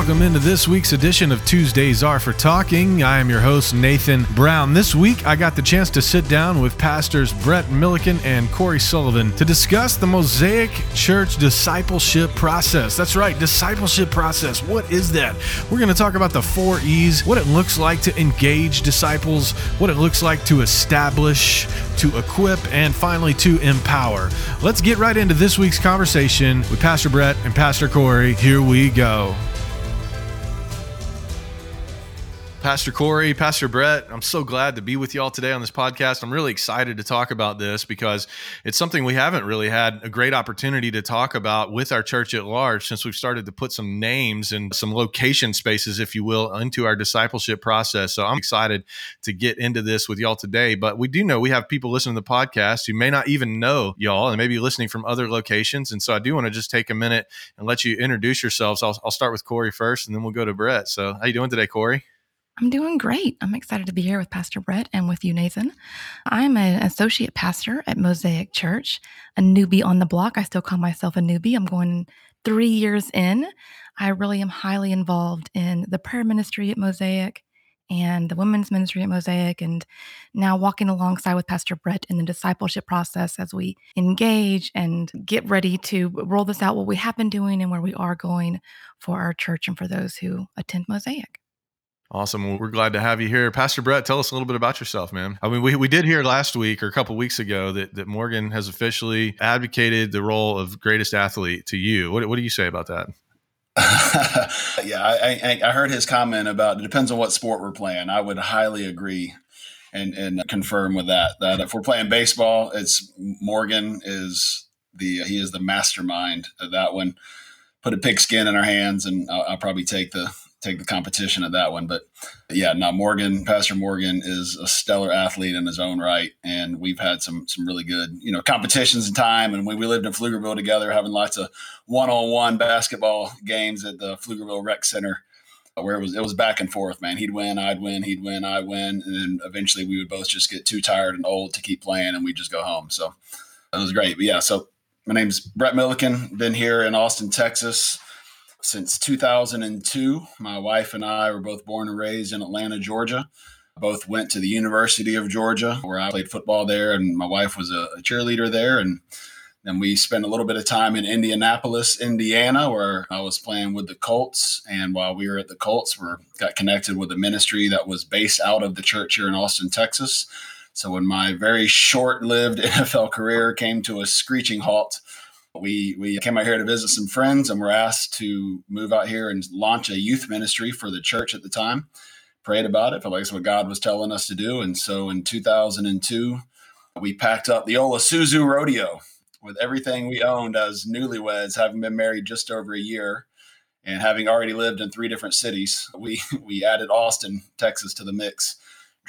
welcome into this week's edition of Tuesdays Are for Talking. I am your host, Nathan Brown. This week, I got the chance to sit down with pastors Brett Milliken and Corey Sullivan to discuss the Mosaic Church discipleship process. That's right, discipleship process. What is that? We're going to talk about the four E's, what it looks like to engage disciples, what it looks like to establish, to equip, and finally to empower. Let's get right into this week's conversation with Pastor Brett and Pastor Corey. Here we go. Pastor Corey, Pastor Brett, I'm so glad to be with y'all today on this podcast. I'm really excited to talk about this because it's something we haven't really had a great opportunity to talk about with our church at large since we've started to put some names and some location spaces, if you will, into our discipleship process. So I'm excited to get into this with y'all today. But we do know we have people listening to the podcast who may not even know y'all and maybe listening from other locations. And so I do want to just take a minute and let you introduce yourselves. I'll, I'll start with Corey first and then we'll go to Brett. So how you doing today, Corey? I'm doing great. I'm excited to be here with Pastor Brett and with you, Nathan. I'm an associate pastor at Mosaic Church, a newbie on the block. I still call myself a newbie. I'm going three years in. I really am highly involved in the prayer ministry at Mosaic and the women's ministry at Mosaic, and now walking alongside with Pastor Brett in the discipleship process as we engage and get ready to roll this out, what we have been doing and where we are going for our church and for those who attend Mosaic. Awesome. Well, we're glad to have you here. Pastor Brett, tell us a little bit about yourself, man. I mean, we, we did hear last week or a couple weeks ago that, that Morgan has officially advocated the role of greatest athlete to you. What, what do you say about that? yeah, I, I, I heard his comment about it depends on what sport we're playing. I would highly agree and, and confirm with that. That if we're playing baseball, it's Morgan is the he is the mastermind of that one. Put a pigskin in our hands, and I'll, I'll probably take the take the competition at that one. But yeah, now Morgan, Pastor Morgan is a stellar athlete in his own right, and we've had some some really good you know competitions in time. And when we lived in Pflugerville together, having lots of one on one basketball games at the Pflugerville Rec Center. Uh, where it was, it was back and forth, man. He'd win, I'd win, he'd win, I'd win, and then eventually we would both just get too tired and old to keep playing, and we just go home. So it was great. But yeah, so my name's Brett Milliken. Been here in Austin, Texas, since 2002. My wife and I were both born and raised in Atlanta, Georgia. Both went to the University of Georgia, where I played football there, and my wife was a, a cheerleader there. And then we spent a little bit of time in Indianapolis, Indiana, where I was playing with the Colts. And while we were at the Colts, we got connected with a ministry that was based out of the church here in Austin, Texas. So when my very short-lived NFL career came to a screeching halt, we we came out here to visit some friends and were asked to move out here and launch a youth ministry for the church at the time. Prayed about it, felt like it's what God was telling us to do. And so in 2002, we packed up the ole Isuzu Rodeo with everything we owned as newlyweds, having been married just over a year and having already lived in three different cities. We we added Austin, Texas to the mix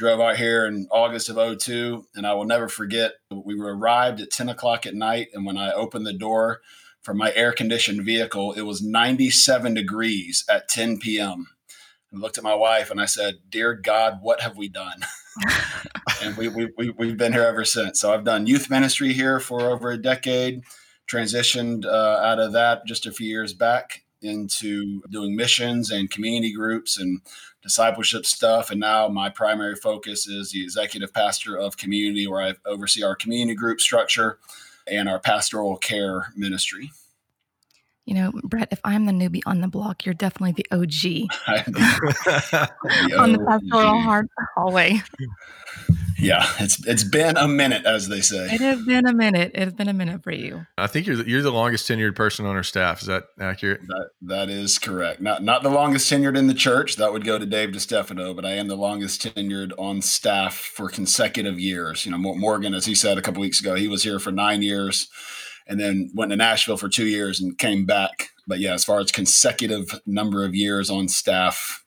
drove out here in August of 02. And I will never forget, we were arrived at 10 o'clock at night. And when I opened the door for my air conditioned vehicle, it was 97 degrees at 10 p.m. I looked at my wife and I said, Dear God, what have we done? and we, we, we, we've been here ever since. So I've done youth ministry here for over a decade, transitioned uh, out of that just a few years back into doing missions and community groups and discipleship stuff. And now my primary focus is the executive pastor of community, where I oversee our community group structure and our pastoral care ministry. You know, Brett, if I'm the newbie on the block, you're definitely the OG the on the pastoral hard hallway. Yeah, it's it's been a minute, as they say. It has been a minute. It has been a minute for you. I think you're the, you're the longest tenured person on our staff. Is that accurate? That that is correct. Not not the longest tenured in the church. That would go to Dave DeStefano, but I am the longest tenured on staff for consecutive years. You know, Morgan, as he said a couple weeks ago, he was here for nine years, and then went to Nashville for two years and came back. But yeah, as far as consecutive number of years on staff,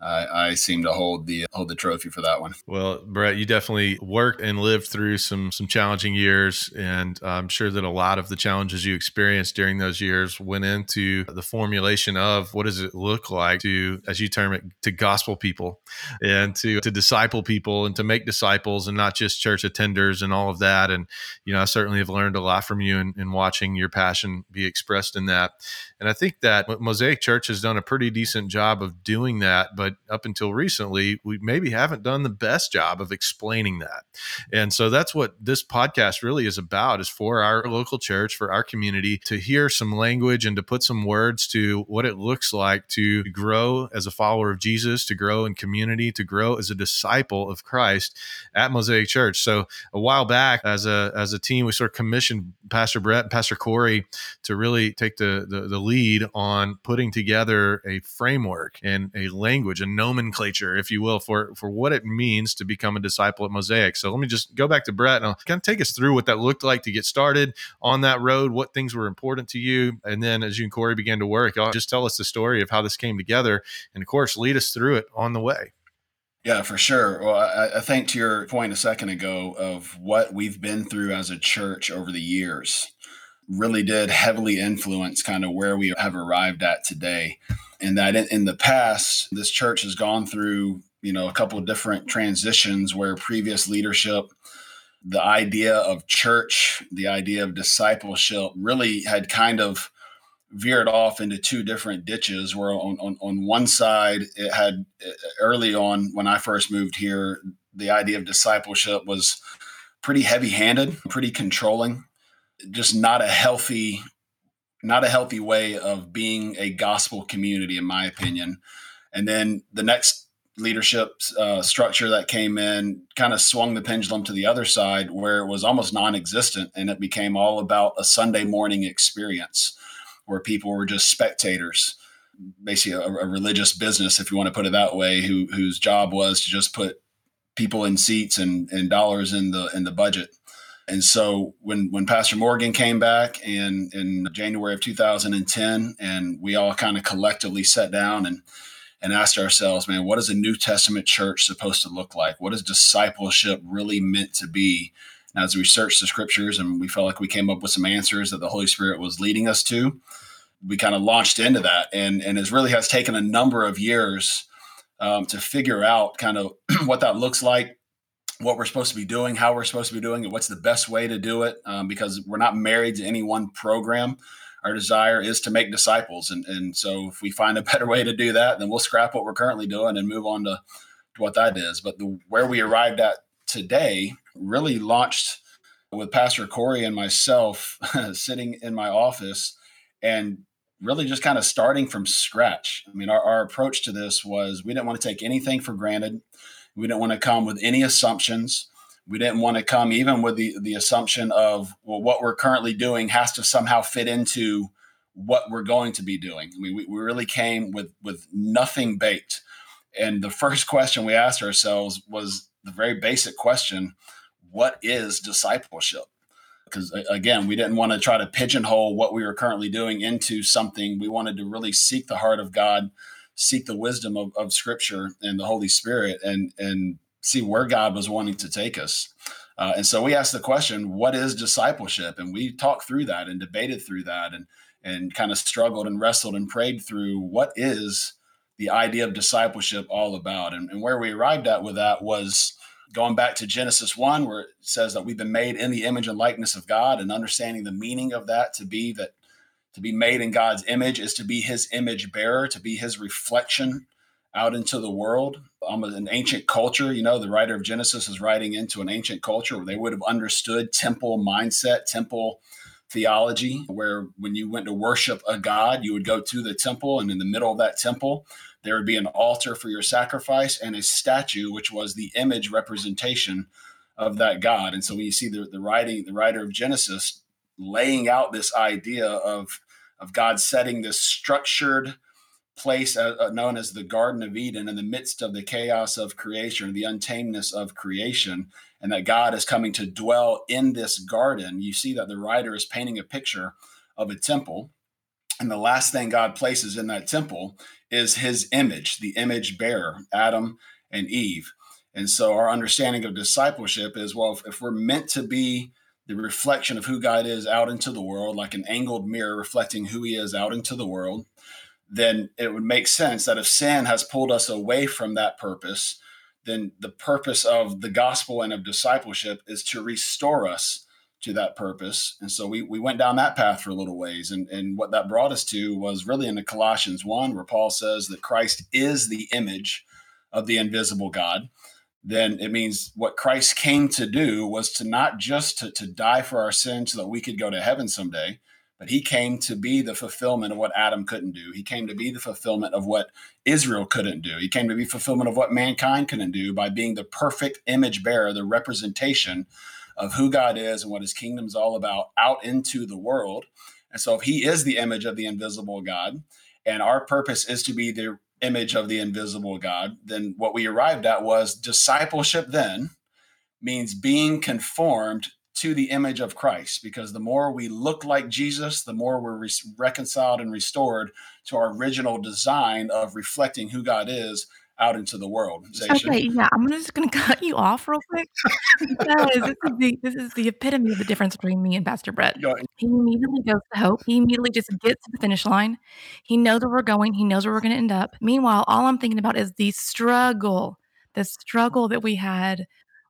I, I, seem to hold the hold the trophy for that one. Well, Brett, you definitely worked and lived through some some challenging years, and I'm sure that a lot of the challenges you experienced during those years went into the formulation of what does it look like to, as you term it, to gospel people and to to disciple people and to make disciples and not just church attenders and all of that. And you know, I certainly have learned a lot from you in, in watching your passion be expressed in that. And I think that Mosaic Church has done a pretty decent job of doing that, but up until recently, we maybe haven't done the best job of explaining that. And so that's what this podcast really is about is for our local church, for our community to hear some language and to put some words to what it looks like to grow as a follower of Jesus, to grow in community, to grow as a disciple of Christ at Mosaic Church. So a while back as a as a team, we sort of commissioned Pastor Brett and Pastor Corey to really take the, the, the lead on putting together a framework and a language, a nomenclature, if you will, for for what it means to become a disciple at Mosaic. So let me just go back to Brett and I'll kind of take us through what that looked like to get started on that road, what things were important to you, and then as you and Corey began to work, just tell us the story of how this came together, and of course, lead us through it on the way. Yeah, for sure. Well, I, I, think to your point a second ago of what we've been through as a church over the years really did heavily influence kind of where we have arrived at today. And that in, in the past, this church has gone through, you know, a couple of different transitions where previous leadership, the idea of church, the idea of discipleship really had kind of veered off into two different ditches where on, on, on one side it had early on when i first moved here the idea of discipleship was pretty heavy handed pretty controlling just not a healthy not a healthy way of being a gospel community in my opinion. And then the next leadership uh, structure that came in kind of swung the pendulum to the other side where it was almost non-existent and it became all about a sunday morning experience where people were just spectators basically a, a religious business if you want to put it that way who, whose job was to just put people in seats and, and dollars in the in the budget and so when when Pastor Morgan came back in in January of 2010, and we all kind of collectively sat down and and asked ourselves, man, what is a New Testament church supposed to look like? What is discipleship really meant to be? And as we searched the scriptures and we felt like we came up with some answers that the Holy Spirit was leading us to, we kind of launched into that. And and it really has taken a number of years um, to figure out kind of what that looks like what we're supposed to be doing, how we're supposed to be doing it, what's the best way to do it, um, because we're not married to any one program. Our desire is to make disciples, and and so if we find a better way to do that, then we'll scrap what we're currently doing and move on to, to what that is. But the where we arrived at today really launched with Pastor Corey and myself sitting in my office and really just kind of starting from scratch. I mean, our, our approach to this was we didn't want to take anything for granted. We didn't want to come with any assumptions. We didn't want to come even with the, the assumption of, well, what we're currently doing has to somehow fit into what we're going to be doing. I mean, we, we really came with, with nothing baked. And the first question we asked ourselves was the very basic question what is discipleship? Because again, we didn't want to try to pigeonhole what we were currently doing into something. We wanted to really seek the heart of God seek the wisdom of, of scripture and the Holy Spirit and and see where God was wanting to take us. Uh, and so we asked the question, what is discipleship? And we talked through that and debated through that and and kind of struggled and wrestled and prayed through what is the idea of discipleship all about. And, and where we arrived at with that was going back to Genesis 1, where it says that we've been made in the image and likeness of God and understanding the meaning of that to be that to be made in God's image is to be his image bearer, to be his reflection out into the world. Um, an ancient culture, you know, the writer of Genesis is writing into an ancient culture where they would have understood temple mindset, temple theology, where when you went to worship a god, you would go to the temple, and in the middle of that temple, there would be an altar for your sacrifice and a statue, which was the image representation of that god. And so when you see the, the writing, the writer of Genesis laying out this idea of of God setting this structured place uh, uh, known as the Garden of Eden in the midst of the chaos of creation, the untameness of creation, and that God is coming to dwell in this garden. You see that the writer is painting a picture of a temple. And the last thing God places in that temple is his image, the image bearer, Adam and Eve. And so our understanding of discipleship is well, if, if we're meant to be the reflection of who God is out into the world, like an angled mirror reflecting who he is out into the world, then it would make sense that if sin has pulled us away from that purpose, then the purpose of the gospel and of discipleship is to restore us to that purpose. And so we, we went down that path for a little ways. And, and what that brought us to was really in the Colossians 1, where Paul says that Christ is the image of the invisible God. Then it means what Christ came to do was to not just to, to die for our sins so that we could go to heaven someday, but he came to be the fulfillment of what Adam couldn't do. He came to be the fulfillment of what Israel couldn't do. He came to be fulfillment of what mankind couldn't do by being the perfect image bearer, the representation of who God is and what his kingdom is all about out into the world. And so if he is the image of the invisible God, and our purpose is to be the image of the invisible God, then what we arrived at was discipleship then means being conformed to the image of Christ because the more we look like Jesus, the more we're re- reconciled and restored to our original design of reflecting who God is out into the world. Okay, yeah, I'm just going to cut you off real quick because this is, the, this is the epitome of the difference between me and Pastor Brett. He immediately goes to hope. He immediately just gets to the finish line. He knows where we're going. He knows where we're going to end up. Meanwhile, all I'm thinking about is the struggle, the struggle that we had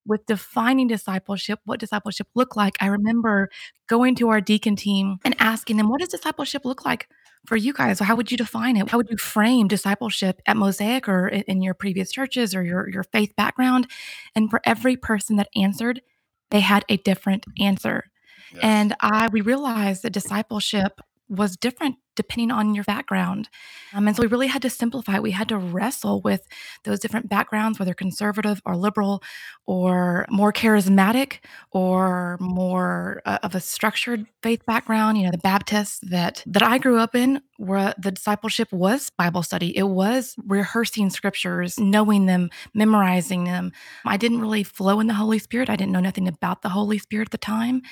with defining discipleship, what discipleship looked like. I remember going to our deacon team and asking them, what does discipleship look like for you guys? How would you define it? How would you frame discipleship at Mosaic or in your previous churches or your, your faith background? And for every person that answered, they had a different answer. Yes. And I we realized that discipleship was different depending on your background. Um, and so we really had to simplify. We had to wrestle with those different backgrounds, whether conservative or liberal, or more charismatic, or more uh, of a structured faith background. You know, the Baptists that that I grew up in, where the discipleship was Bible study. It was rehearsing scriptures, knowing them, memorizing them. I didn't really flow in the Holy Spirit. I didn't know nothing about the Holy Spirit at the time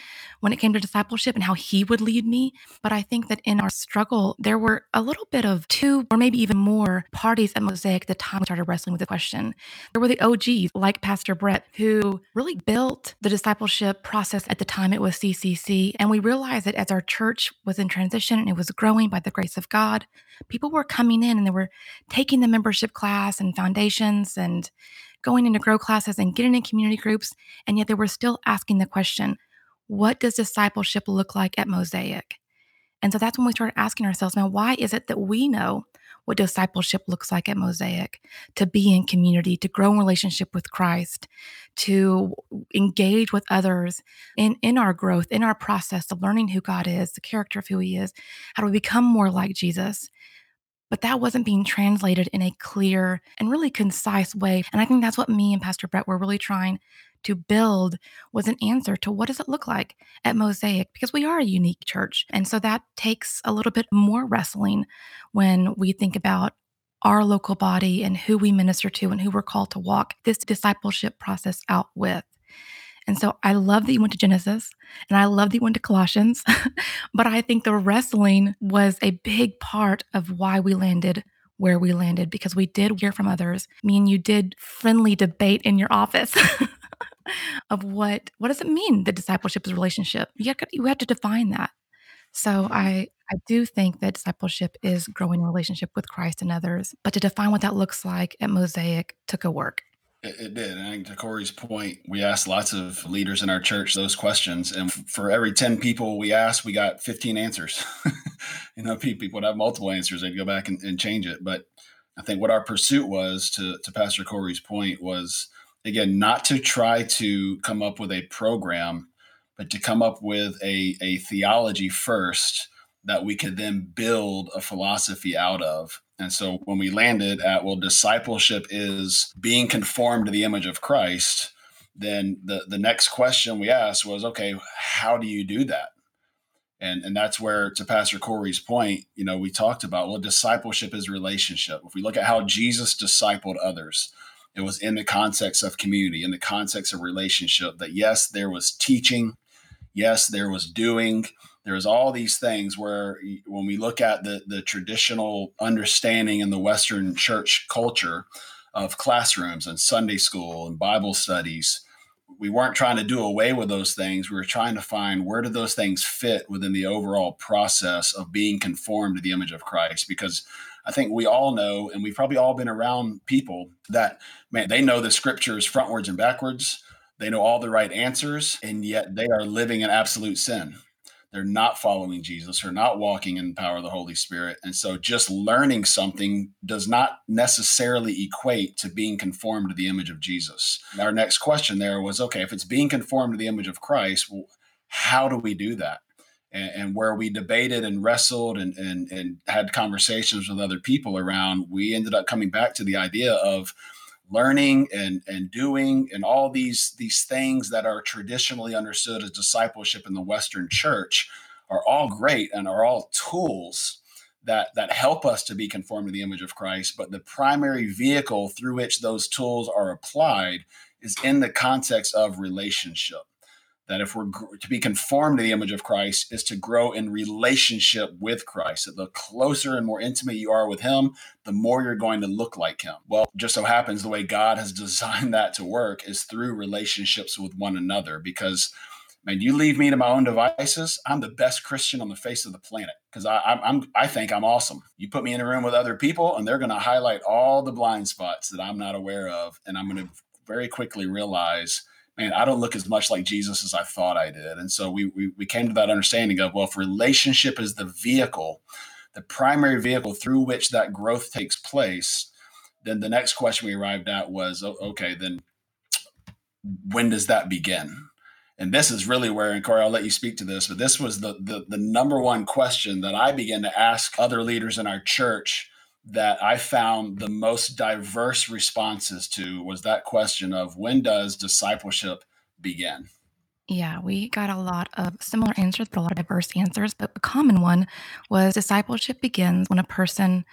when it came to discipleship and how He would lead me. But I think that in our struggle there were a little bit of two or maybe even more parties at Mosaic at the time we started wrestling with the question. There were the OGs like Pastor Brett who really built the discipleship process at the time it was CCC. And we realized that as our church was in transition and it was growing by the grace of God, people were coming in and they were taking the membership class and foundations and going into grow classes and getting in community groups. And yet they were still asking the question, what does discipleship look like at Mosaic? And so that's when we started asking ourselves, now, why is it that we know what discipleship looks like at Mosaic to be in community, to grow in relationship with Christ, to engage with others in, in our growth, in our process of learning who God is, the character of who He is? How do we become more like Jesus? But that wasn't being translated in a clear and really concise way. And I think that's what me and Pastor Brett were really trying to build was an answer to what does it look like at Mosaic because we are a unique church. And so that takes a little bit more wrestling when we think about our local body and who we minister to and who we're called to walk this discipleship process out with. And so I love that you went to Genesis and I love that you went to Colossians, but I think the wrestling was a big part of why we landed where we landed because we did hear from others. Me and you did friendly debate in your office of what what does it mean that discipleship is a relationship you have, you have to define that so mm-hmm. i i do think that discipleship is growing relationship with christ and others but to define what that looks like at mosaic took a work it, it did. And I think to Corey's point, we asked lots of leaders in our church those questions. And for every 10 people we asked, we got 15 answers. you know, people would have multiple answers. They'd go back and, and change it. But I think what our pursuit was, to, to Pastor Corey's point, was again, not to try to come up with a program, but to come up with a, a theology first that we could then build a philosophy out of. And so when we landed at, well, discipleship is being conformed to the image of Christ, then the, the next question we asked was, okay, how do you do that? And, and that's where, to Pastor Corey's point, you know, we talked about, well, discipleship is relationship. If we look at how Jesus discipled others, it was in the context of community, in the context of relationship, that yes, there was teaching, Yes, there was doing. There was all these things where when we look at the, the traditional understanding in the Western church culture of classrooms and Sunday school and Bible studies, we weren't trying to do away with those things. We were trying to find where did those things fit within the overall process of being conformed to the image of Christ. Because I think we all know, and we've probably all been around people that, man, they know the scriptures frontwards and backwards. They know all the right answers, and yet they are living in absolute sin. They're not following Jesus or not walking in the power of the Holy Spirit. And so just learning something does not necessarily equate to being conformed to the image of Jesus. Our next question there was okay, if it's being conformed to the image of Christ, well, how do we do that? And, and where we debated and wrestled and, and, and had conversations with other people around, we ended up coming back to the idea of learning and and doing and all these these things that are traditionally understood as discipleship in the western church are all great and are all tools that that help us to be conformed to the image of Christ but the primary vehicle through which those tools are applied is in the context of relationship that if we're to be conformed to the image of Christ is to grow in relationship with Christ. That the closer and more intimate you are with him, the more you're going to look like him. Well, just so happens the way God has designed that to work is through relationships with one another because man, you leave me to my own devices, I'm the best Christian on the face of the planet because I, I'm I think I'm awesome. You put me in a room with other people, and they're going to highlight all the blind spots that I'm not aware of, and I'm going to very quickly realize man, I don't look as much like Jesus as I thought I did. And so we, we, we came to that understanding of, well, if relationship is the vehicle, the primary vehicle through which that growth takes place, then the next question we arrived at was, okay, then when does that begin? And this is really where, and Corey, I'll let you speak to this, but this was the, the, the number one question that I began to ask other leaders in our church that I found the most diverse responses to was that question of when does discipleship begin? Yeah, we got a lot of similar answers, but a lot of diverse answers. But a common one was discipleship begins when a person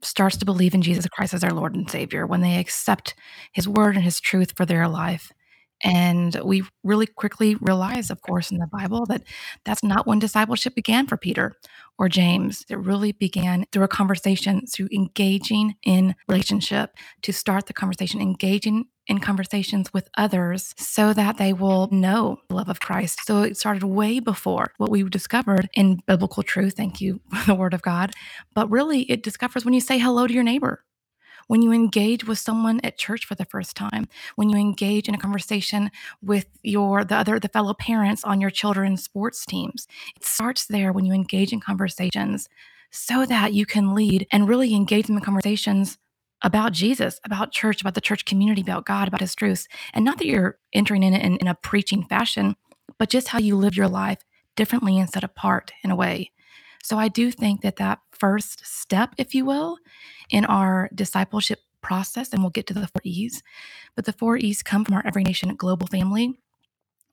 starts to believe in Jesus Christ as their Lord and Savior, when they accept his word and his truth for their life. And we really quickly realize, of course, in the Bible that that's not when discipleship began for Peter or James. It really began through a conversation, through engaging in relationship, to start the conversation, engaging in conversations with others so that they will know the love of Christ. So it started way before what we discovered in biblical truth. Thank you, the Word of God. But really, it discovers when you say hello to your neighbor when you engage with someone at church for the first time, when you engage in a conversation with your the other the fellow parents on your children's sports teams. It starts there when you engage in conversations so that you can lead and really engage them in conversations about Jesus, about church, about the church community, about God, about his truths. And not that you're entering in in, in a preaching fashion, but just how you live your life differently and set apart in a way. So I do think that that first step, if you will, in our discipleship process, and we'll get to the four E's, but the four E's come from our Every Nation Global family.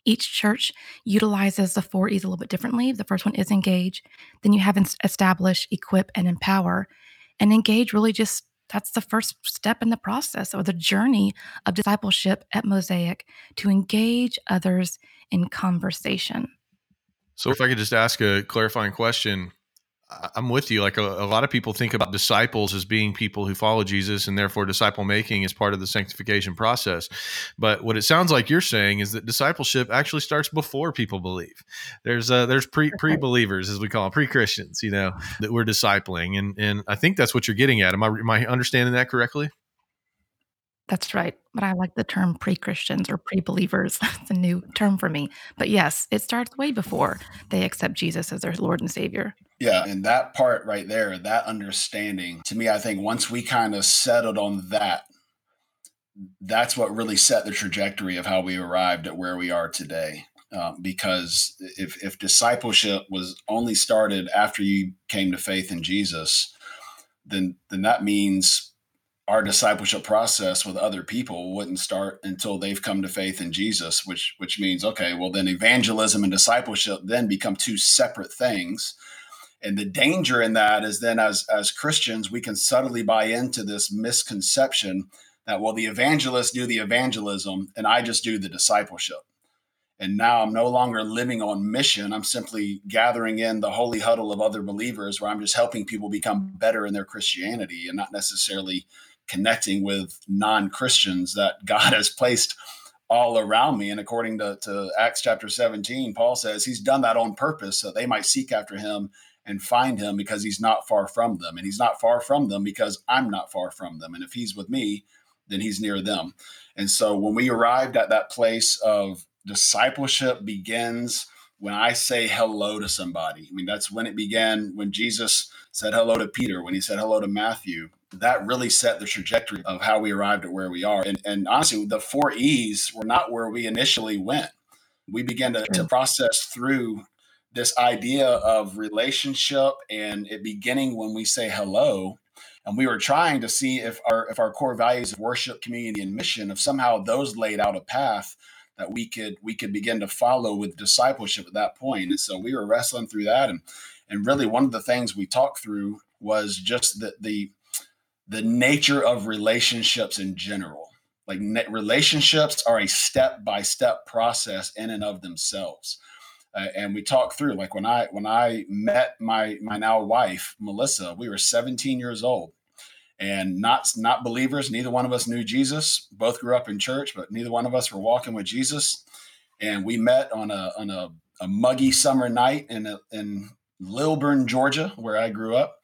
Each church utilizes the four E's a little bit differently. The first one is engage. Then you have establish, equip, and empower. And engage really just that's the first step in the process or the journey of discipleship at Mosaic to engage others in conversation. So, if I could just ask a clarifying question, I'm with you. Like a, a, lot of people think about disciples as being people who follow Jesus, and therefore disciple making is part of the sanctification process. But what it sounds like you're saying is that discipleship actually starts before people believe. There's uh, there's pre pre believers, as we call them, pre Christians, you know, that we're discipling, and and I think that's what you're getting at. Am I am I understanding that correctly? That's right. But I like the term pre Christians or pre believers. it's a new term for me. But yes, it starts way before they accept Jesus as their Lord and Savior. Yeah. And that part right there, that understanding, to me, I think once we kind of settled on that, that's what really set the trajectory of how we arrived at where we are today. Um, because if, if discipleship was only started after you came to faith in Jesus, then then that means our discipleship process with other people wouldn't start until they've come to faith in Jesus, which which means okay, well then evangelism and discipleship then become two separate things. And the danger in that is then as as Christians, we can subtly buy into this misconception that well, the evangelists do the evangelism and I just do the discipleship. And now I'm no longer living on mission. I'm simply gathering in the holy huddle of other believers where I'm just helping people become better in their Christianity and not necessarily connecting with non Christians that God has placed all around me. And according to, to Acts chapter 17, Paul says he's done that on purpose so they might seek after him and find him because he's not far from them. And he's not far from them because I'm not far from them. And if he's with me, then he's near them. And so when we arrived at that place of discipleship begins when I say hello to somebody. I mean, that's when it began when Jesus said hello to Peter, when he said hello to Matthew. That really set the trajectory of how we arrived at where we are. And, and honestly, the four E's were not where we initially went. We began to, to process through this idea of relationship and it beginning when we say hello. And we were trying to see if our if our core values of worship community and mission if somehow those laid out a path that we could we could begin to follow with discipleship at that point. and so we were wrestling through that. And and really one of the things we talked through was just the the the nature of relationships in general. Like relationships are a step by step process in and of themselves uh, and we talked through like when i when i met my my now wife melissa we were 17 years old and not not believers neither one of us knew jesus both grew up in church but neither one of us were walking with jesus and we met on a on a, a muggy summer night in a, in lilburn georgia where i grew up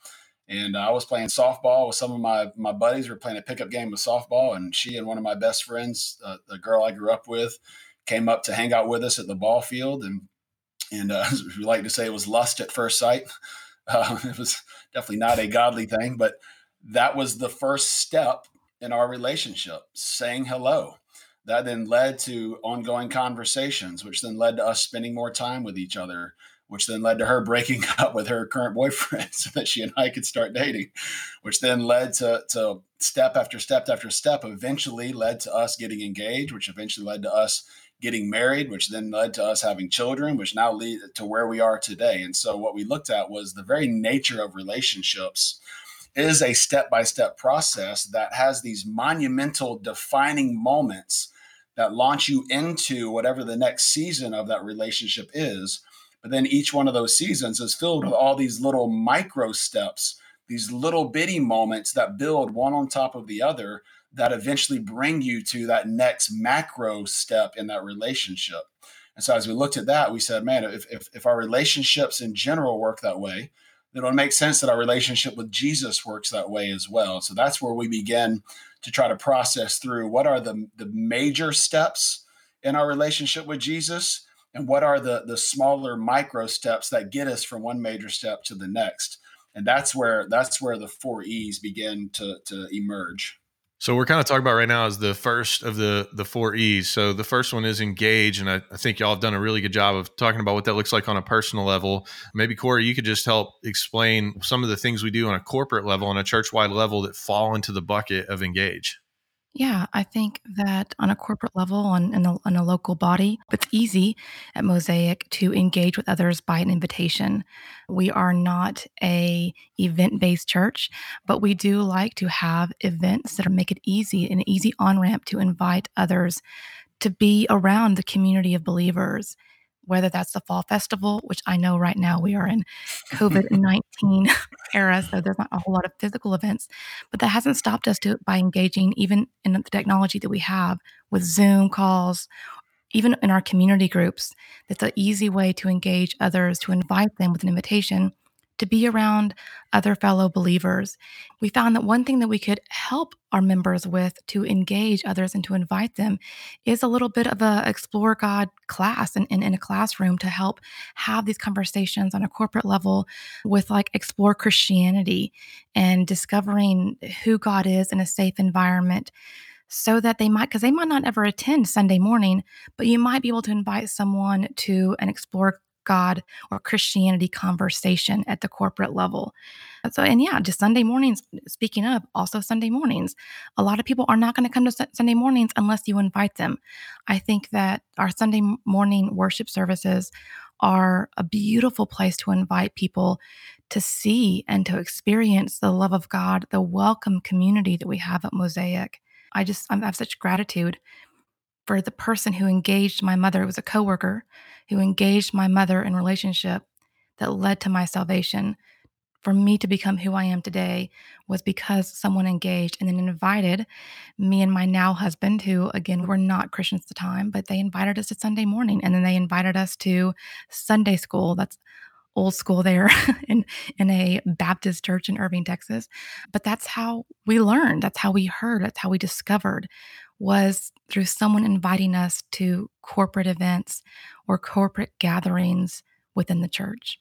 and I was playing softball with some of my my buddies. We were playing a pickup game of softball, and she and one of my best friends, uh, the girl I grew up with, came up to hang out with us at the ball field. And and uh, we like to say it was lust at first sight. Uh, it was definitely not a godly thing, but that was the first step in our relationship, saying hello. That then led to ongoing conversations, which then led to us spending more time with each other, which then led to her breaking up with her current boyfriend so that she and I could start dating, which then led to, to step after step after step, eventually led to us getting engaged, which eventually led to us getting married, which then led to us having children, which now lead to where we are today. And so what we looked at was the very nature of relationships is a step-by-step process that has these monumental defining moments that launch you into whatever the next season of that relationship is. But then each one of those seasons is filled with all these little micro steps, these little bitty moments that build one on top of the other that eventually bring you to that next macro step in that relationship. And so as we looked at that, we said, man, if, if, if our relationships in general work that way, then it would make sense that our relationship with Jesus works that way as well. So that's where we begin to try to process through what are the, the major steps in our relationship with Jesus and what are the, the smaller micro steps that get us from one major step to the next. And that's where that's where the four E's begin to, to emerge. So we're kind of talking about right now is the first of the the four E's. So the first one is engage, and I, I, think y'all have done a really good job of talking about what that looks like on a personal level. Maybe Corey, you could just help explain some of the things we do on a corporate level, on a church wide level, that fall into the bucket of engage. Yeah, I think that on a corporate level, on in a, on a local body, it's easy at Mosaic to engage with others by an invitation. We are not a event-based church, but we do like to have events that make it easy, an easy on-ramp to invite others to be around the community of believers whether that's the fall festival, which I know right now we are in COVID 19 era, so there's not a whole lot of physical events, but that hasn't stopped us to, by engaging even in the technology that we have with Zoom calls, even in our community groups. That's an easy way to engage others, to invite them with an invitation to be around other fellow believers. We found that one thing that we could help our members with to engage others and to invite them is a little bit of a explore God class in, in, in a classroom to help have these conversations on a corporate level with like explore Christianity and discovering who God is in a safe environment so that they might, because they might not ever attend Sunday morning, but you might be able to invite someone to an explore God or Christianity conversation at the corporate level. So, and yeah, just Sunday mornings, speaking of, also Sunday mornings, a lot of people are not going to come to Sunday mornings unless you invite them. I think that our Sunday morning worship services are a beautiful place to invite people to see and to experience the love of God, the welcome community that we have at Mosaic. I just I have such gratitude the person who engaged my mother, it was a coworker who engaged my mother in relationship that led to my salvation. For me to become who I am today was because someone engaged and then invited me and my now husband, who again were not Christians at the time, but they invited us to Sunday morning and then they invited us to Sunday school. That's old school there in in a Baptist church in Irving, Texas. But that's how we learned. That's how we heard. That's how we discovered was through someone inviting us to corporate events or corporate gatherings within the church.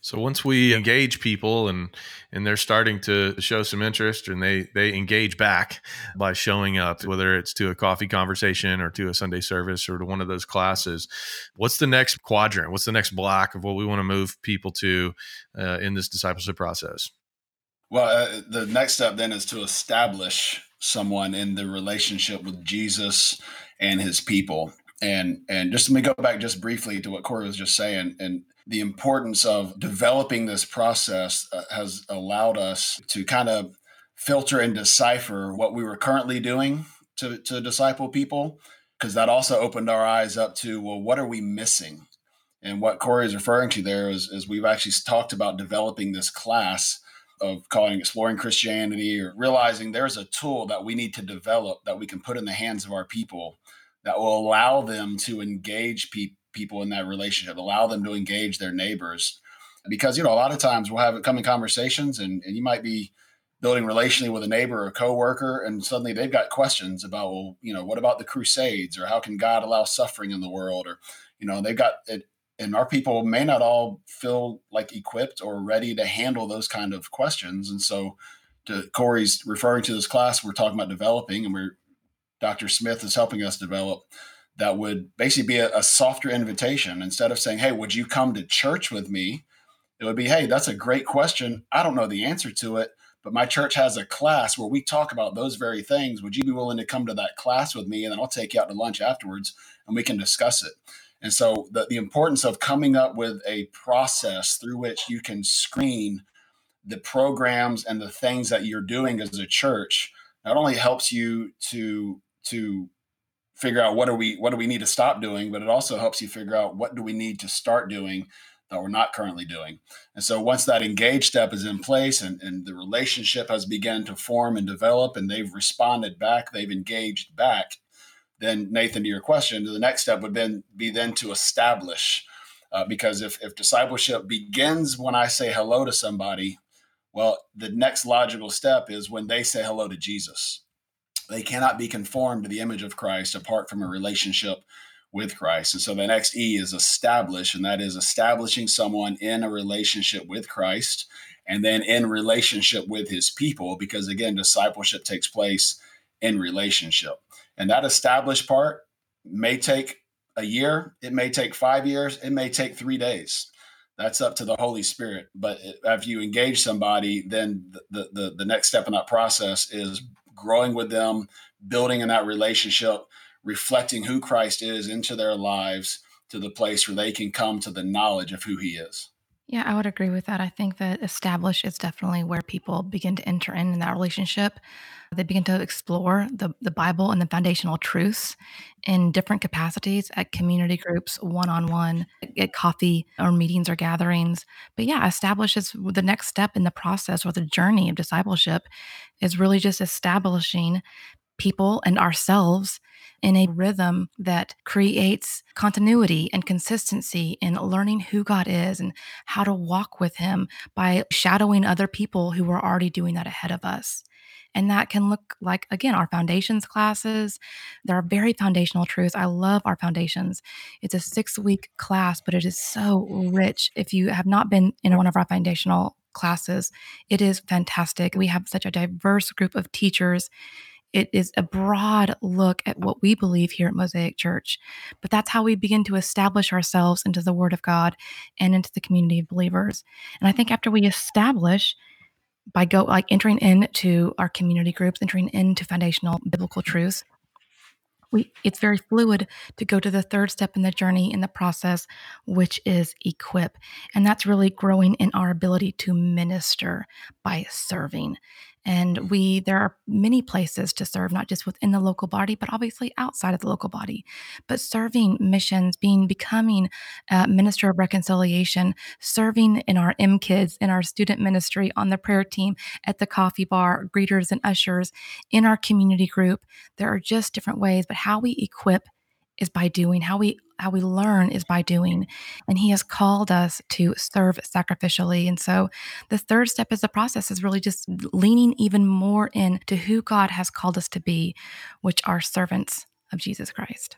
So once we engage people and and they're starting to show some interest and they they engage back by showing up, whether it's to a coffee conversation or to a Sunday service or to one of those classes, what's the next quadrant? What's the next block of what we want to move people to uh, in this discipleship process? Well, uh, the next step then is to establish someone in the relationship with Jesus and his people. And and just let me go back just briefly to what Corey was just saying. And the importance of developing this process uh, has allowed us to kind of filter and decipher what we were currently doing to, to disciple people because that also opened our eyes up to well what are we missing and what corey is referring to there is, is we've actually talked about developing this class of calling exploring christianity or realizing there's a tool that we need to develop that we can put in the hands of our people that will allow them to engage people people in that relationship, allow them to engage their neighbors. Because, you know, a lot of times we'll have coming conversations and, and you might be building relationally with a neighbor or a coworker, and suddenly they've got questions about, well, you know, what about the crusades or how can God allow suffering in the world? Or, you know, they've got it and our people may not all feel like equipped or ready to handle those kind of questions. And so to Corey's referring to this class we're talking about developing and we're Dr. Smith is helping us develop that would basically be a, a, softer invitation instead of saying, Hey, would you come to church with me? It would be, Hey, that's a great question. I don't know the answer to it, but my church has a class where we talk about those very things. Would you be willing to come to that class with me? And then I'll take you out to lunch afterwards and we can discuss it. And so the, the importance of coming up with a process through which you can screen the programs and the things that you're doing as a church not only helps you to to figure out what do we what do we need to stop doing but it also helps you figure out what do we need to start doing that we're not currently doing. And so once that engage step is in place and, and the relationship has begun to form and develop and they've responded back they've engaged back then nathan to your question the next step would then be then to establish uh, because if, if discipleship begins when i say hello to somebody well the next logical step is when they say hello to jesus they cannot be conformed to the image of Christ apart from a relationship with Christ. And so the next E is establish, and that is establishing someone in a relationship with Christ and then in relationship with his people, because again, discipleship takes place in relationship. And that established part may take a year, it may take five years, it may take three days. That's up to the Holy Spirit. But if you engage somebody, then the, the, the next step in that process is growing with them, building in that relationship, reflecting who Christ is into their lives to the place where they can come to the knowledge of who he is. Yeah, I would agree with that. I think that establish is definitely where people begin to enter in, in that relationship. They begin to explore the, the Bible and the foundational truths in different capacities at community groups, one on one, at coffee or meetings or gatherings. But yeah, establish is the next step in the process or the journey of discipleship is really just establishing people and ourselves in a rhythm that creates continuity and consistency in learning who God is and how to walk with Him by shadowing other people who are already doing that ahead of us. And that can look like, again, our foundations classes. There are very foundational truths. I love our foundations. It's a six week class, but it is so rich. If you have not been in one of our foundational classes, it is fantastic. We have such a diverse group of teachers it is a broad look at what we believe here at Mosaic Church. But that's how we begin to establish ourselves into the Word of God and into the community of believers. And I think after we establish, by go like entering into our community groups, entering into foundational biblical truths, we it's very fluid to go to the third step in the journey in the process which is equip and that's really growing in our ability to minister by serving And we, there are many places to serve, not just within the local body, but obviously outside of the local body. But serving missions, being, becoming a minister of reconciliation, serving in our M Kids, in our student ministry, on the prayer team, at the coffee bar, greeters and ushers, in our community group. There are just different ways, but how we equip is by doing how we how we learn is by doing. And he has called us to serve sacrificially. And so the third step is the process is really just leaning even more into who god has called us to be which are servants of jesus christ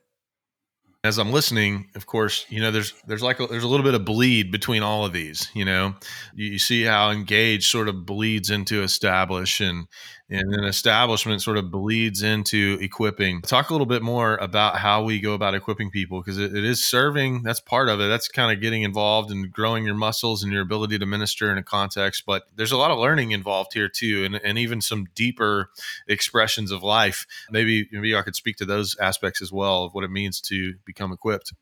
as I'm listening, of course, you know, there's there's like a, there's a little bit of bleed between all of these. You know, you, you see how engage sort of bleeds into establish, and and then establishment sort of bleeds into equipping. Talk a little bit more about how we go about equipping people because it, it is serving. That's part of it. That's kind of getting involved and growing your muscles and your ability to minister in a context. But there's a lot of learning involved here too, and, and even some deeper expressions of life. Maybe maybe I could speak to those aspects as well of what it means to become equipped.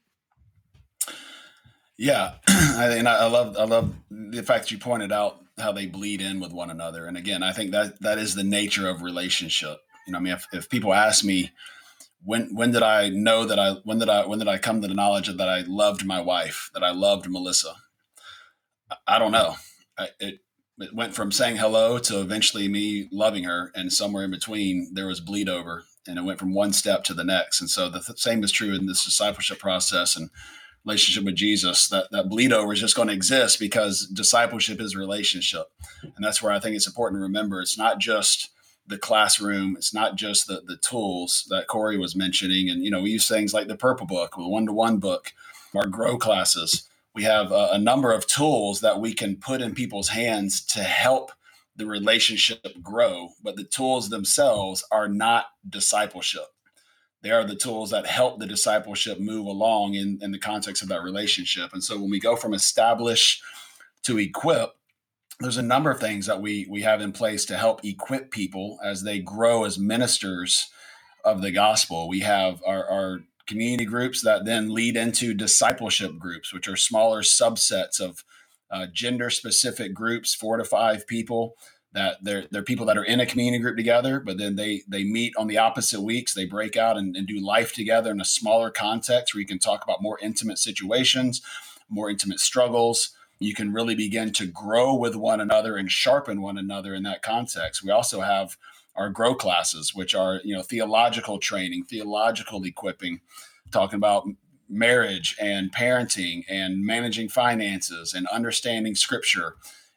Yeah, and I love I love the fact you pointed out how they bleed in with one another. And again, I think that that is the nature of relationship. You know, I mean, if, if people ask me when when did I know that I when did I when did I come to the knowledge that I loved my wife, that I loved Melissa? I, don't know. I, it it went from saying hello to eventually me loving her, and somewhere in between there was bleed over, and it went from one step to the next. And so the th- same is true in this discipleship process and relationship with Jesus, that, that bleed over is just going to exist because discipleship is relationship. And that's where I think it's important to remember it's not just the classroom, it's not just the, the tools that Corey was mentioning. And, you know, we use things like the Purple Book, the one to one book, our Grow classes. We have a, a number of tools that we can put in people's hands to help the relationship grow, but the tools themselves are not discipleship they are the tools that help the discipleship move along in, in the context of that relationship. And so when we go from establish to equip, there's a number of things that we we have in place to help equip people as they grow as ministers of the gospel. We have our, our community groups that then lead into discipleship groups, which are smaller subsets of uh, gender specific groups, four to five people that they're they're people that are in a community group together, but then they they meet on the opposite weeks. They break out and, and do life together in a smaller context where you can talk about more intimate situations, more intimate struggles. You can really begin to grow with one another and sharpen one another in that context. We also have our grow classes, which are you know theological training, theological equipping, talking about marriage and parenting and managing finances and understanding scripture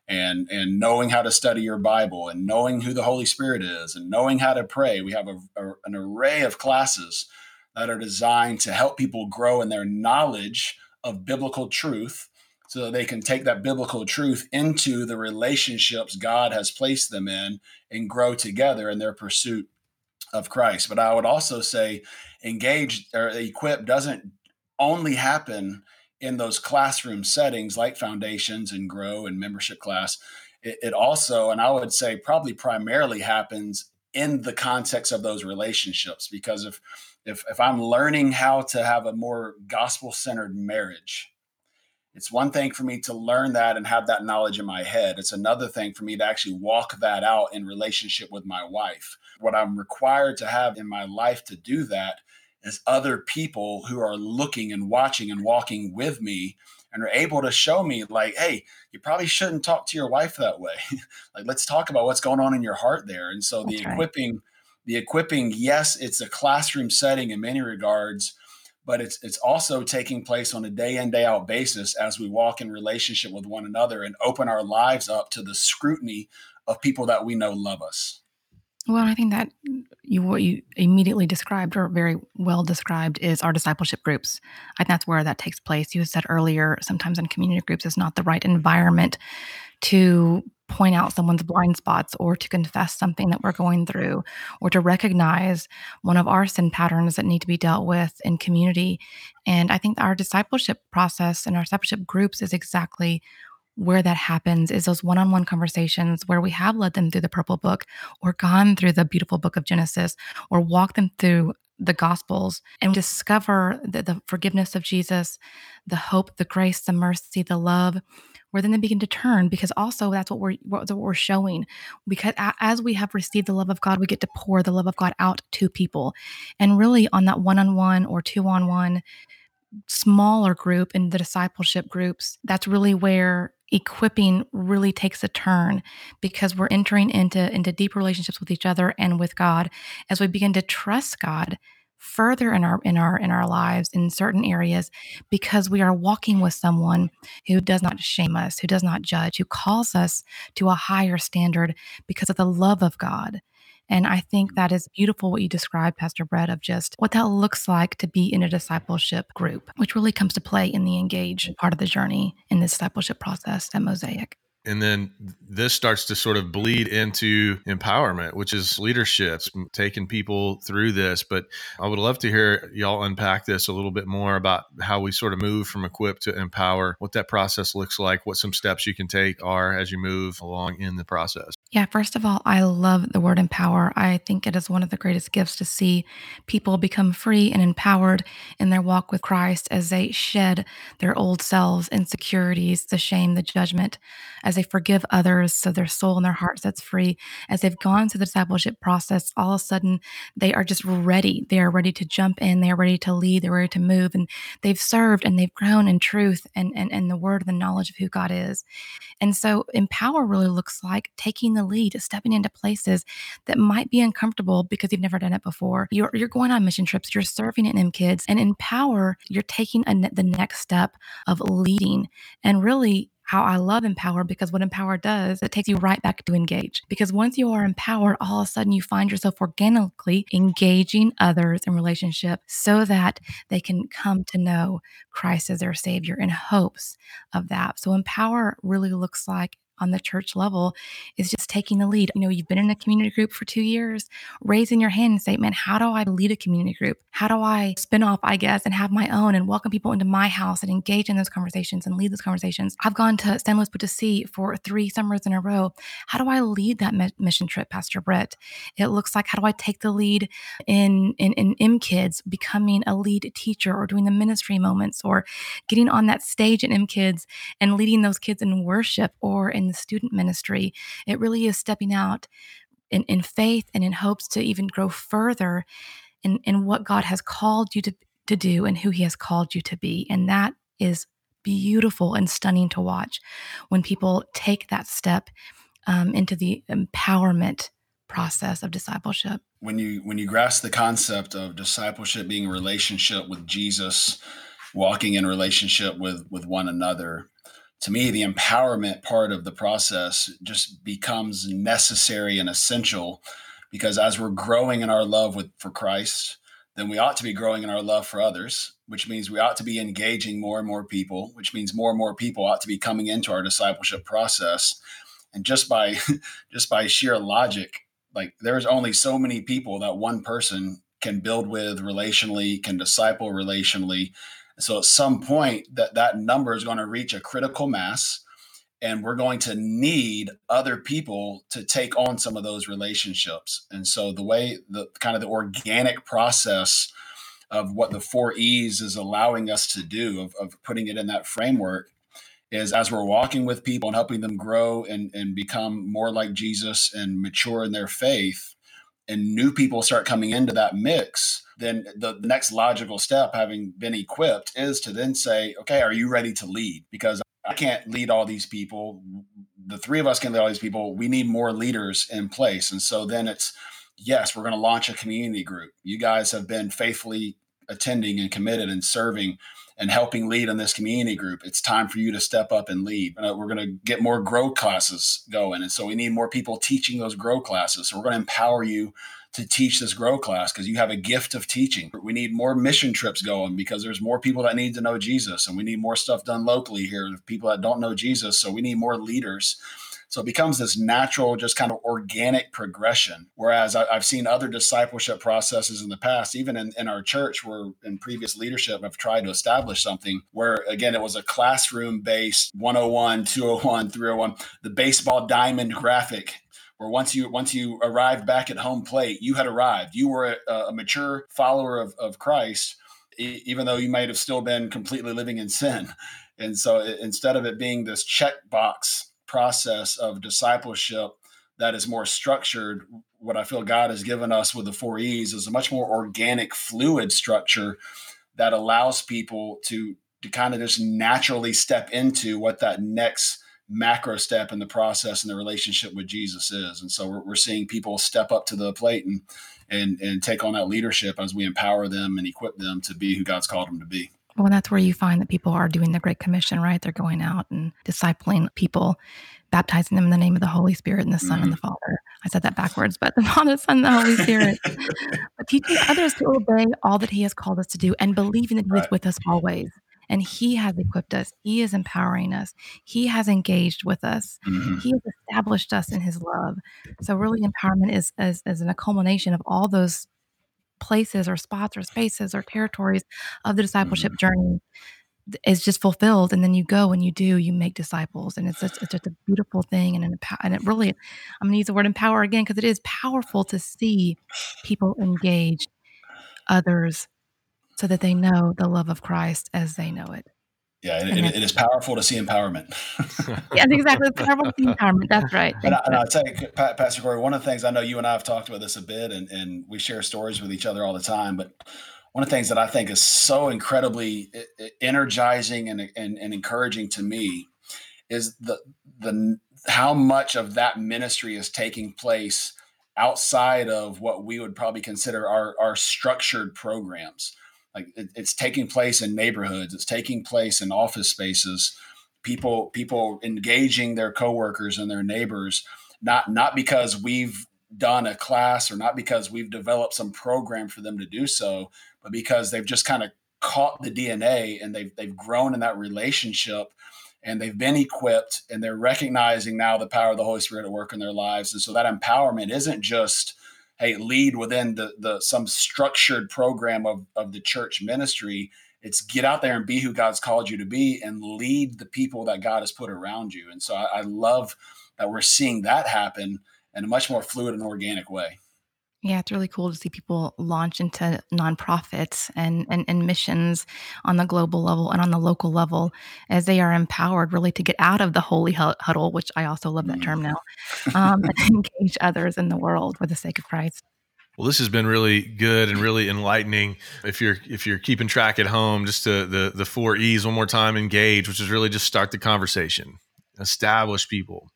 and and knowing how to study your bible and knowing who the holy spirit is and knowing how to pray. We have a, a, an array of classes that are designed to help people grow in their knowledge of biblical truth so that they can take that biblical truth into the relationships god has placed them in and grow together in their pursuit of christ. But i would also say engage or equip doesn't only happen in those classroom settings like foundations and grow and membership class. It, it, also and i would say probably primarily happens in the context of those relationships because if if, if i'm learning how to have a more gospel centered marriage it's one thing for me to learn that and have that knowledge in my head. It's another thing for me to actually walk that out in relationship with my wife. What i'm required to have in my life to do that as other people who are looking and watching and walking with me and are able to show me like hey you probably shouldn't talk to your wife that way. Like let's talk about what's going on in your heart there. And so the equipping the equipping yes it's a classroom setting in many regards but it's it's also taking place on a day in day out basis as we walk in relationship with one another and open our lives up to the scrutiny of people that we know love us well, I think that you what you immediately described or very well described is our discipleship groups. Think that's where that takes place. You said earlier, sometimes in community groups is not the right environment to point out someone's blind spots or to confess something that we're going through or to recognize one of our sin patterns that need to be dealt with in community. And I think our discipleship process and our discipleship groups is exactly where that happens is those one on one conversations where we have led them through the purple book or gone through the beautiful book of Genesis or walked them through the gospels and discover the, the forgiveness of Jesus, the hope, the grace, the mercy, the love, where then they begin to turn because also that's what we're what, we're showing because as we have received the love of god we get to pour the love of god out to people. And really on that one-on-one or two-on-one smaller group in the discipleship groups that's really where equipping really takes a turn because we're entering into into deep relationships with each other and with god as we begin to trust god further in our in our in our lives in certain areas because we are walking with someone who does not shame us who does not judge who calls us to a higher standard because of the love of God and I think that is beautiful what you described, Pastor Brett, of just what that looks like to be in a discipleship group, which really comes to play in the engage mm-hmm. part of the journey in the discipleship process at Mosaic. And then this starts to sort of bleed into empowerment which is leaderships taking people through this. But i would love to hear y'all unpack this a little bit more about how we sort of move from equip to empower what that process looks like what some steps you can take are as you move along in the process yeah first of all i love the word empower. I think it is one of the greatest gifts to see people become free and empowered in their walk with christ as they shed their old selves insecurities the shame the judgment as they forgive others so their soul and their heart sets free. As they've gone through the discipleship process all of a sudden they are just ready. They are ready to jump in. They are ready to lead. They're ready to move. And they've served and they've grown in truth and and, and the word and the knowledge of who god is. And so empower really looks like taking the lead stepping into places that might be uncomfortable because you've never done it before you're, you're going on mission trips you're serving in M Kids and empower you're taking the next step of leading and really how I love Empower because what Empower does, it takes you right back to engage. Because once you are empowered, all of a sudden you find yourself organically engaging others in relationship so that they can come to know Christ as their Savior in hopes of that. So Empower really looks like on the church level is just taking the lead. You know, you've been in a community group for two years, raising your hand and say, man, how do I lead a community group? How do I spin off, I guess, and have my own and welcome people into my house and engage in those conversations and lead those conversations? I've gone to San Luis Potosí for three summers in a row. How do I lead that mission trip, Pastor Brett? It looks like how do I take the lead in, in, in M Kids, becoming a lead teacher or doing the ministry moments or getting on that stage in M Kids and leading those kids in worship or in the student ministry. It really is stepping out in, in faith and in hopes to even grow further in, in what God has called you to, to do and who He has called you to be. And that is beautiful and stunning to watch when people take that step um, into the empowerment process of discipleship. When you when you grasp the concept of discipleship being a relationship with Jesus, walking in relationship with with one another, to me, the empowerment part of the process just becomes necessary and essential because as we're growing in our love with for Christ, then we ought to be growing in our love for others, which means we ought to be engaging more and more people, which means more and more people ought to be coming into our discipleship process. And just by just by sheer logic, like there's only so many people that one person can build with relationally, can disciple relationally, so at some point that that number is going to reach a critical mass and we're going to need other people to take on some of those relationships. And so the way the kind of the organic process of what the four E's is allowing us to do of, of putting it in that framework is as we're walking with people and helping them grow and, and become more like Jesus and mature in their faith, and new people start coming into that mix, then the, the next logical step, having been equipped, is to then say, okay, are you ready to lead? Because I can't lead all these people. The three of us can lead all these people. We need more leaders in place. And so then it's, yes, we're going to launch a community group. You guys have been faithfully attending and committed and serving and helping lead in this community group. It's time for you to step up and lead. We're going to get more grow classes going. And so we need more people teaching those grow classes. So we're going to empower you to teach this grow class because you have a gift of teaching. We need more mission trips going because there's more people that need to know Jesus and we need more stuff done locally here. People that don't know Jesus. So we need more leaders so it becomes this natural, just kind of organic progression. Whereas I, have seen other discipleship processes in the past, even in, in our church, where in previous leadership have tried to establish something where, again, it was a classroom based 101, 201, 301, the baseball diamond graphic where once you once you arrived back at home plate, you had arrived. You were a, a mature follower of, of Christ, even though you might have still been completely living in sin And so instead of it being this checkbox process of discipleship that is more structured, what I feel God has given us with the four E's is a much more organic, fluid structure that allows people to to kind of just naturally step into what that next macro step in the process and the relationship with Jesus is. And so we're, we're seeing people step up to the plate and and and take on that leadership as we empower them and equip them to be who God's called them to be. Well, that's where you find that people are doing the Great Commission, right? They're going out and discipling people, baptizing them in the name of the Holy Spirit and the Son mm-hmm. and the mm-hmm. Father. I said that backwards, but the Father, Son, and the Holy Spirit. but teaching others to obey all that He has called us to do and believing that He is with us always and he has equipped us he is empowering us he has engaged with us mm-hmm. he has established us in his love so really empowerment is as, as a culmination of all those places or spots or spaces or territories of the discipleship mm-hmm. journey is just fulfilled and then you go and you do you make disciples and it's just, it's just a beautiful thing and, an, and it really i'm going to use the word empower again because it is powerful to see people engage others so that they know the love of Christ as they know it. Yeah, it, it, it is powerful to see empowerment. yeah, exactly. It's powerful to see empowerment. That's right. and, I, and I'll tell you, Pastor Corey, one of the things I know you and I have talked about this a bit, and, and we share stories with each other all the time. But one of the things that I think is so incredibly energizing and, and, and encouraging to me is the the how much of that ministry is taking place outside of what we would probably consider our, our structured programs like it, it's taking place in neighborhoods it's taking place in office spaces people people engaging their coworkers and their neighbors not not because we've done a class or not because we've developed some program for them to do so but because they've just kind of caught the DNA and they've they've grown in that relationship and they've been equipped and they're recognizing now the power of the Holy Spirit at work in their lives. And so that empowerment isn't just hey lead within the the some structured program of of the church ministry. It's get out there and be who god's called you to be and lead the people that god has put around you. And so i, I love that we're seeing that happen in a much more fluid and organic way yeah, it's really cool to see people launch into nonprofits and, and, and missions on the global level and on the local level as they are empowered really to get out of the holy huddle, which I also love that term now, um, and engage others in the world for the sake of Christ. Well, this has been really good and really enlightening. If you're if you're keeping track at home, just to the the four E's one more time: engage, which is really just start the conversation, establish people,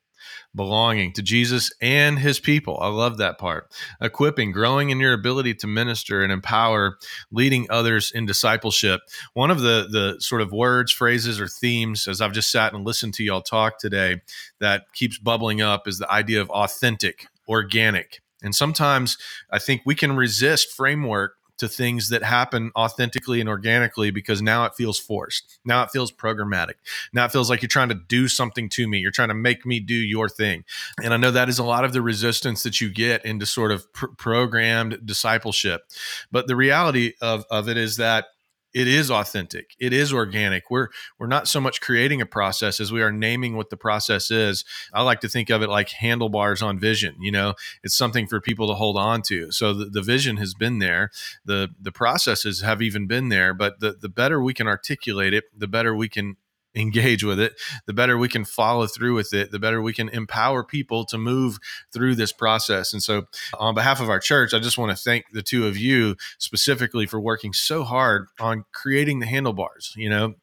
belonging to Jesus and his people. I love that part. Equipping, growing in your ability to minister and empower, leading others in discipleship. One of the the sort of words, phrases, or themes as I've just sat and listened to y'all talk today that keeps bubbling up is the idea of authentic, organic. And sometimes I think we can resist framework to things that happen authentically and organically because now it feels forced. Now it feels programmatic. Now it feels like you're trying to do something to me. You're trying to make me do your thing. And I know that is a lot of the resistance that you get into sort of pr- programmed discipleship. But the reality of, of it is that it is authentic. It is organic. We're we're not so much creating a process as we are naming what the process is. I like to think of it like handlebars on vision you know? It's something for people to hold on to. So the, the vision has been there. The the processes have even been there but the the better we can articulate it the better we can engage with it, the better we can follow through with it, the better we can empower people to move through this process. And so, on behalf of our church, I just want to thank the two of you specifically for working so hard on creating the handlebars. You know,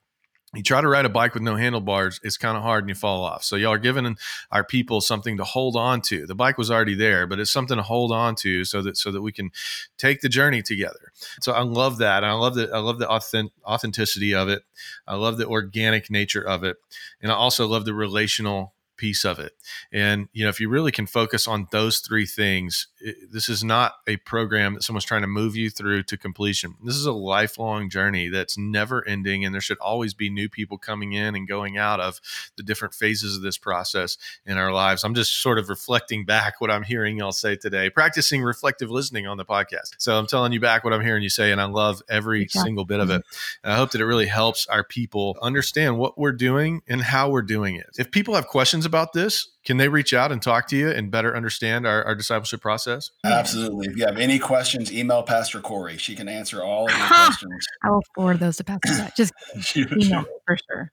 you try to ride a bike with no handlebars, it's kind of hard and you fall off. So y'all are giving our people something to hold on to. The bike was already there, but it's something to hold on to so that so that we can take the journey together. So I love that. I love the I love the authentic, authenticity of it. I love the organic nature of it. And I also love the relational piece of it. And you know, if you really can focus on those three things, it, this is not a program that someone's trying to move you through to completion. This is a lifelong journey that's never ending, and there should always be new people coming in and going out of the different phases of this process in our lives. I'm just sort of reflecting back what I'm hearing y'all say today, practicing reflective listening on the podcast. So I'm telling you back what I'm hearing you say, and I love every single bit of it. And I hope that it really helps our people understand what we're doing and how we're doing it. If people have questions about this, can they reach out and talk to you and better understand our, our discipleship process? Absolutely. If you have any questions, email Pastor Corey. She can answer all of your questions. I will forward those to Pastor Matt. Just email for sure.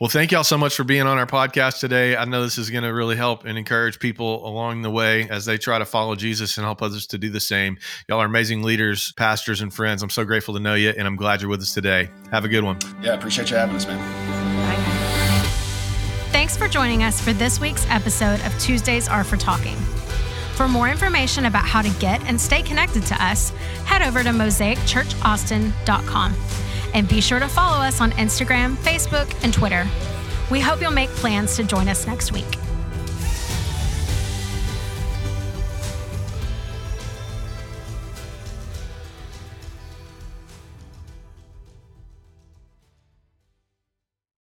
Well, thank y'all so much for being on our podcast today. I know this is going to really help and encourage people along the way as they try to follow Jesus and help others to do the same. Y'all are amazing leaders, pastors, and friends. I'm so grateful to know you, and I'm glad you're with us today. Have a good one. Yeah, appreciate you having us, man. Thanks for joining us for this week's episode of Tuesdays Are for Talking. For more information about how to get and stay connected to us, head over to mosaicchurchaustin.com. And be sure to follow us on Instagram, Facebook, and Twitter. We hope you'll make plans to join us next week.